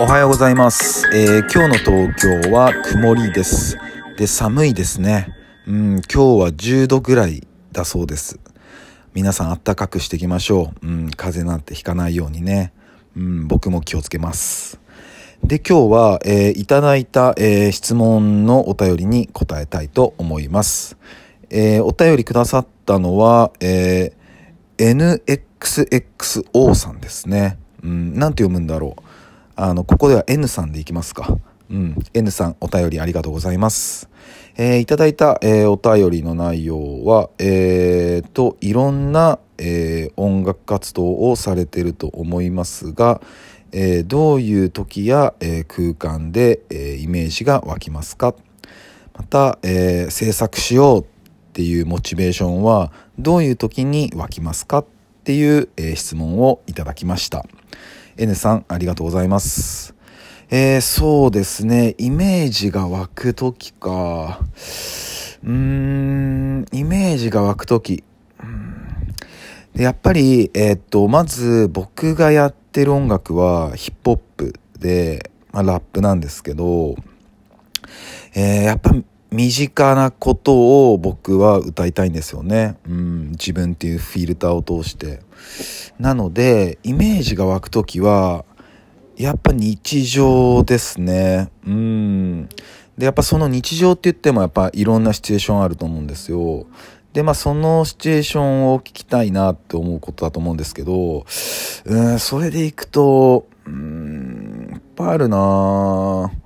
おはようございます、えー今日の東京は曇りです。で、寒いですね。うん、今日は10度ぐらいだそうです。皆さん暖かくしていきましょう。うん、風邪なんてひかないようにね。うん、僕も気をつけます。で、今日は、えーいただいた、えー質問のお便りに答えたいと思います。えーお便りくださったのは、えー NXXO さんですね。うん、なんて読むんだろう。あの、ここでは N さんでいきますか。うん。N さん、お便りありがとうございます。えーいただいた、えーお便りの内容は、えーと、いろんな、えー音楽活動をされていると思いますが、えーどういう時や、えー空間で、えイメージが湧きますかまた、え制作しようっていうモチベーションはどういう時に湧きますかっていう、え質問をいただきました。N さん、ありがとうございます。えーそうですね、イメージが湧く時か。うーん、イメージが湧く時。うんでやっぱり、えーっと、まず僕がやってる音楽はヒップホップで、まあ、ラップなんですけど、えーやっぱ身近なことを僕は歌いたいんですよね。うん、自分っていうフィルターを通して。なので、イメージが湧くときは、やっぱ日常ですね。うん。で、やっぱその日常って言ってもやっぱいろんなシチュエーションあると思うんですよ。で、まあそのシチュエーションを聞きたいなって思うことだと思うんですけど、うん、それでいくと、うん、いっぱいあるなぁ。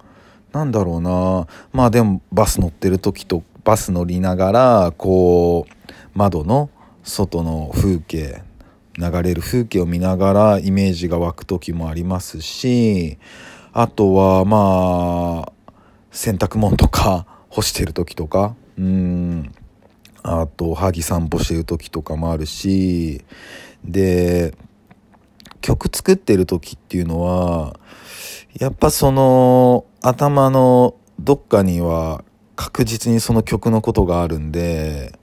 なんだろうな。まあでもバス乗ってる時とバス乗りながらこう窓の外の風景流れる風景を見ながらイメージが湧く時もありますしあとはまあ洗濯物とか干してる時とかうん。あと萩散歩してる時とかもあるしで曲作ってる時っていうのはやっぱその頭のどっかには確実にその曲のことがあるんで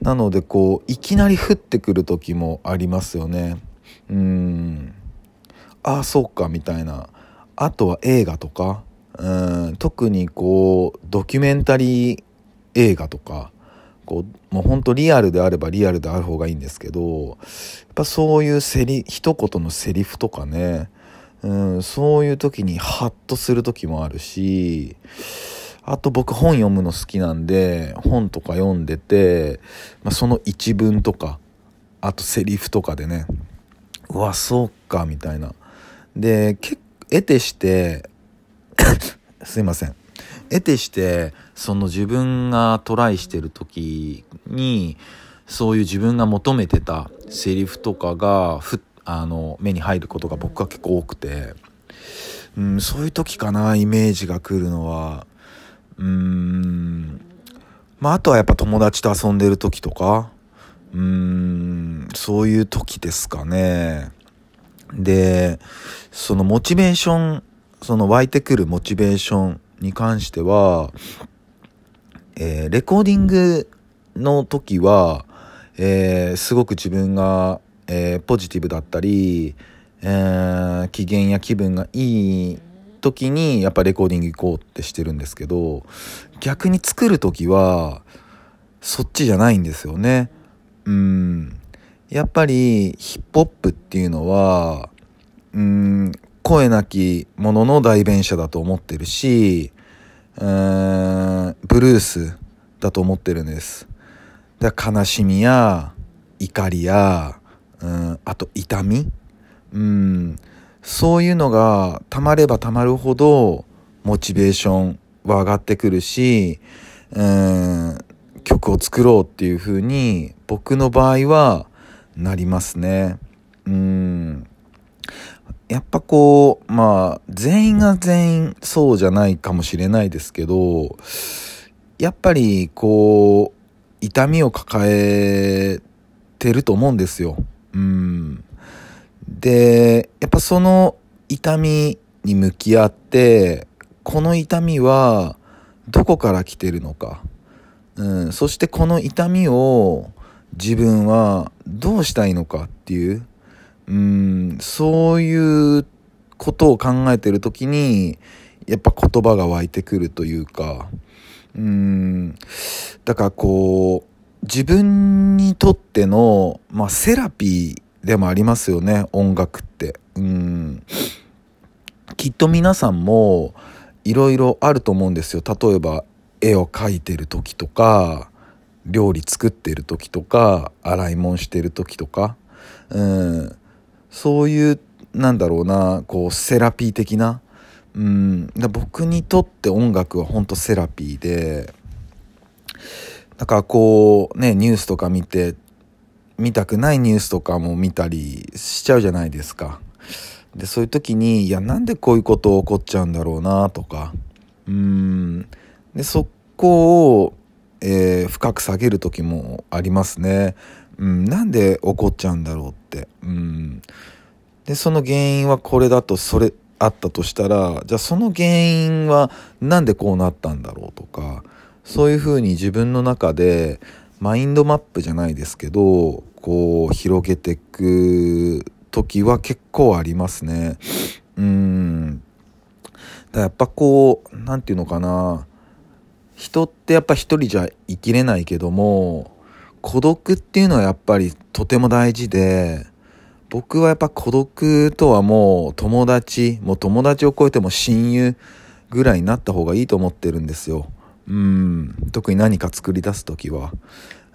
なのでこういきなり降ってくる時もありますよね。うん。ああそうかみたいな。あとは映画とか。うん。特にこうドキュメンタリー映画とか。こうもうほんとリアルであればリアルである方がいいんですけどやっぱそういうセリ一言のセリフとかねうん、そういう時にハッとする時もあるし、あと僕本読むの好きなんで、本とか読んでて、まあ、その一文とか、あとセリフとかでね、うわ、そうか、みたいな。で、得てして、すいません。得てして、その自分がトライしてる時に、そういう自分が求めてたセリフとかがふあの目に入ることが僕は結構多くて、うん、そういう時かなイメージが来るのは。うーんまああとはやっぱ友達と遊んでる時とか。うーんそういう時ですかね。でそのモチベーションその湧いてくるモチベーションに関しては、えーレコーディングの時は、えーすごく自分が、えーポジティブだったり、えー機嫌や気分がいい時にやっぱレコーディング行こうってしてるんですけど逆に作る時はそっちじゃないんですよね。うんやっぱりヒップホップっていうのはうん声なきものの代弁者だと思ってるしうーんブルースだと思ってるんです。だから悲しみや怒りや、うん、あと痛み、うん、そういうのがたまればたまるほどモチベーションは上がってくるし、うん、曲を作ろうっていう風に僕の場合はなりますね。うんやっぱこう、まあ、全員が全員そうじゃないかもしれないですけど、やっぱりこう、痛みを抱えてると思うんですよ。うん。で、やっぱその痛みに向き合って、この痛みはどこから来てるのか。うん。そしてこの痛みを自分はどうしたいのかっていう、うん、そういうことを考えてる時にやっぱ言葉が湧いてくるというかうんだからこう自分にとっての、まあ、セラピーでもありますよね音楽って。うん。きっと皆さんもいろいろあると思うんですよ。例えば絵を描いてる時とか料理作ってる時とか洗い物してる時とか。うん。そういうなんだろうなこうセラピー的な？うん。だ僕にとって音楽は本当セラピーでだからこうねニュースとか見て見たくないニュースとかも見たりしちゃうじゃないですか。でそういう時にいやなんでこういうこと起こっちゃうんだろうなとか。うん。でそこを、えー、深く下げる時もありますね。うん、なんで起こっちゃうんだろうって。うんでその原因はこれだとそれあったとしたらじゃあその原因は何でこうなったんだろうとかそういうふうに自分の中でマインドマップじゃないですけどこう広げていく時は結構ありますね。うんだやっぱこう何て言うのかな人ってやっぱ一人じゃ生きれないけども孤独っていうのはやっぱりとても大事で僕はやっぱ孤独とはもう友達、もう友達を超えても親友ぐらいになった方がいいと思ってるんですよ。うん。特に何か作り出す時は。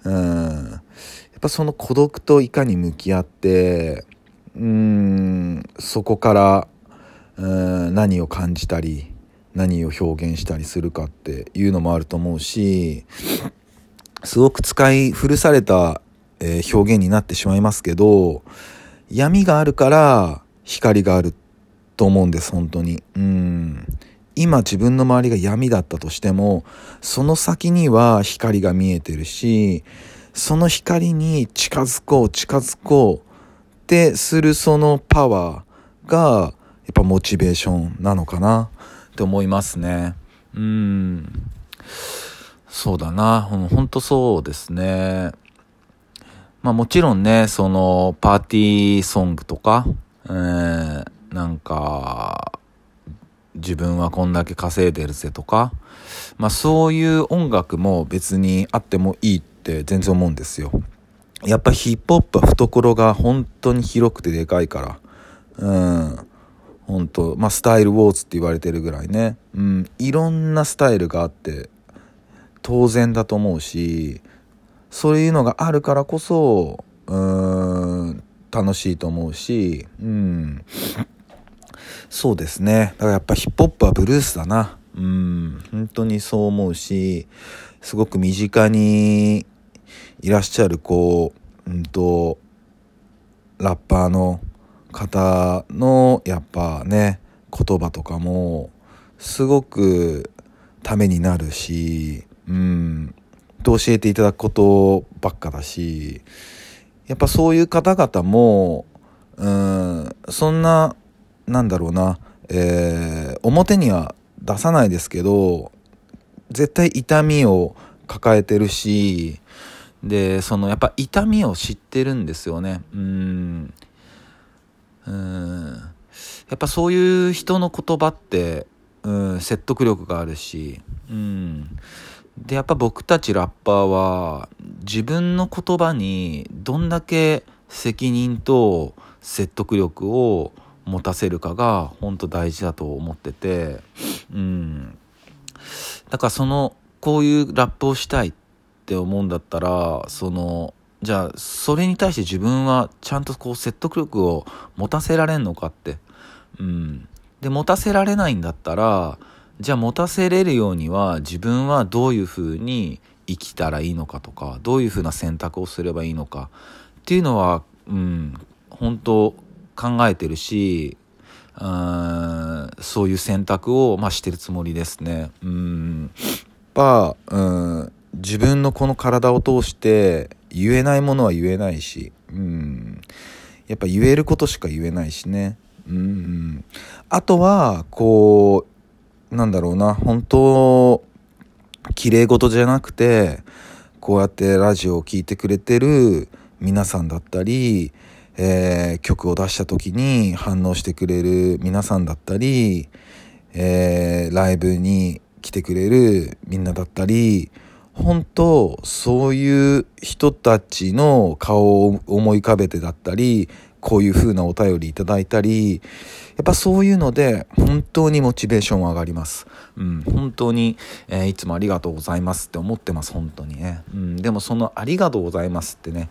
うん。やっぱその孤独といかに向き合って、うん、そこから、うん何を感じたり、何を表現したりするかっていうのもあると思うし、すごく使い古された、えー、表現になってしまいますけど、闇があるから光があると思うんです本当に。うん。今自分の周りが闇だったとしてもその先には光が見えてるしその光に近づこう近づこうってするそのパワーがやっぱモチベーションなのかな。って思いますね。うん。そうだな。ほんとそうですね。まあもちろんね、そのパーティーソングとか、えー、なんか、自分はこんだけ稼いでるぜとか、まあそういう音楽も別にあってもいいって全然思うんですよ。やっぱヒップホップは懐が本当に広くてでかいから、うん、本当まあスタイルウォーズって言われてるぐらいね、うん、いろんなスタイルがあって当然だと思うし、そういうのがあるからこそ、うん、楽しいと思うし、うん。そうですね。だからやっぱヒップホップはブルースだな。うん、本当にそう思うし、すごく身近にいらっしゃる、こう、うんと、ラッパーの方の、やっぱね、言葉とかも、すごくためになるし、うん、と教えていただくことばっかだしやっぱそういう方々もうんそんななんだろうな、えー、表には出さないですけど絶対痛みを抱えてるしでそのやっぱ痛みを知ってるんですよね。うん。うん。やっぱそういう人の言葉ってうん説得力があるしうん。でやっぱ僕たちラッパーは自分の言葉にどんだけ責任と説得力を持たせるかが本当大事だと思っててうん。だからそのこういうラップをしたいって思うんだったらそのじゃあそれに対して自分はちゃんとこう説得力を持たせられんのかって。うん。で持たせられないんだったらじゃあ持たせれるようには自分はどういうふうに生きたらいいのかとかどういうふうな選択をすればいいのか。っていうのはうん本当考えてるしうんそういう選択を、まあ、してるつもりですね。うん。やっぱうん自分のこの体を通して言えないものは言えないし、うん、やっぱ言えることしか言えないしね。うん、あとはこうなんだろうな、本当、綺麗事じゃなくて、こうやってラジオを聴いてくれてる皆さんだったり、えー、曲を出した時に反応してくれる皆さんだったり、えー、ライブに来てくれるみんなだったり、本当そういう人たちの顔を思い浮かべてだったり、こういう風なお便りいただいたり、やっぱそういうので本当にモチベーション上がります。うん、本当に、えー、いつもありがとうございますって思ってます、本当にね。うん、でもそのありがとうございますってね、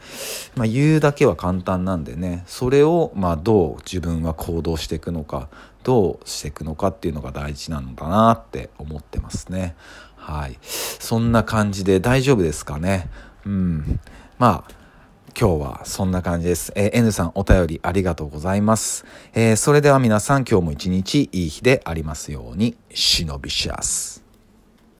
まあ、言うだけは簡単なんでね、それをまあどう自分は行動していくのか、どうしていくのかっていうのが大事なのかなって思ってますね。はい。そんな感じで大丈夫ですかね。うん。まあ、今日はそんな感じです。えー、N さんお便りありがとうございます。えー、それでは皆さん今日も一日いい日でありますように、忍びしやす。